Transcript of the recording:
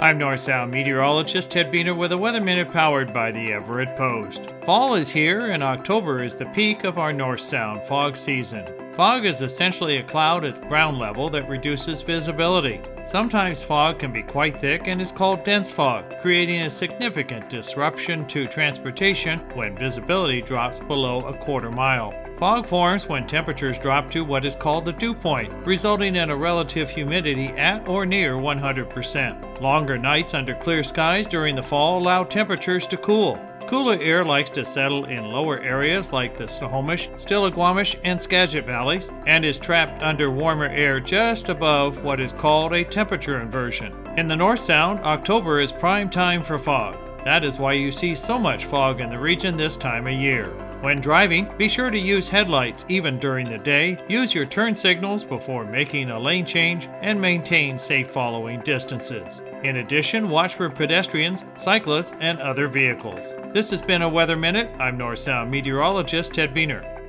I'm North Sound meteorologist Ted Buehner with a Weather Minute powered by the Everett Post. Fall is here, and October is the peak of our North Sound fog season. Fog is essentially a cloud at ground level that reduces visibility. Sometimes fog can be quite thick and is called dense fog, creating a significant disruption to transportation when visibility drops below a quarter mile. Fog forms when temperatures drop to what is called the dew point, resulting in a relative humidity at or near 100%. Longer nights under clear skies during the fall allow temperatures to cool. Cooler air likes to settle in lower areas like the Snohomish, Stillaguamish, and Skagit valleys, and is trapped under warmer air just above what is called a temperature inversion. In the North Sound, October is prime time for fog. That is why you see so much fog in the region this time of year. When driving, be sure to use headlights even during the day, use your turn signals before making a lane change, and maintain safe following distances. In addition, watch for pedestrians, cyclists, and other vehicles. This has been a Weather Minute. I'm North Sound meteorologist Ted Buehner.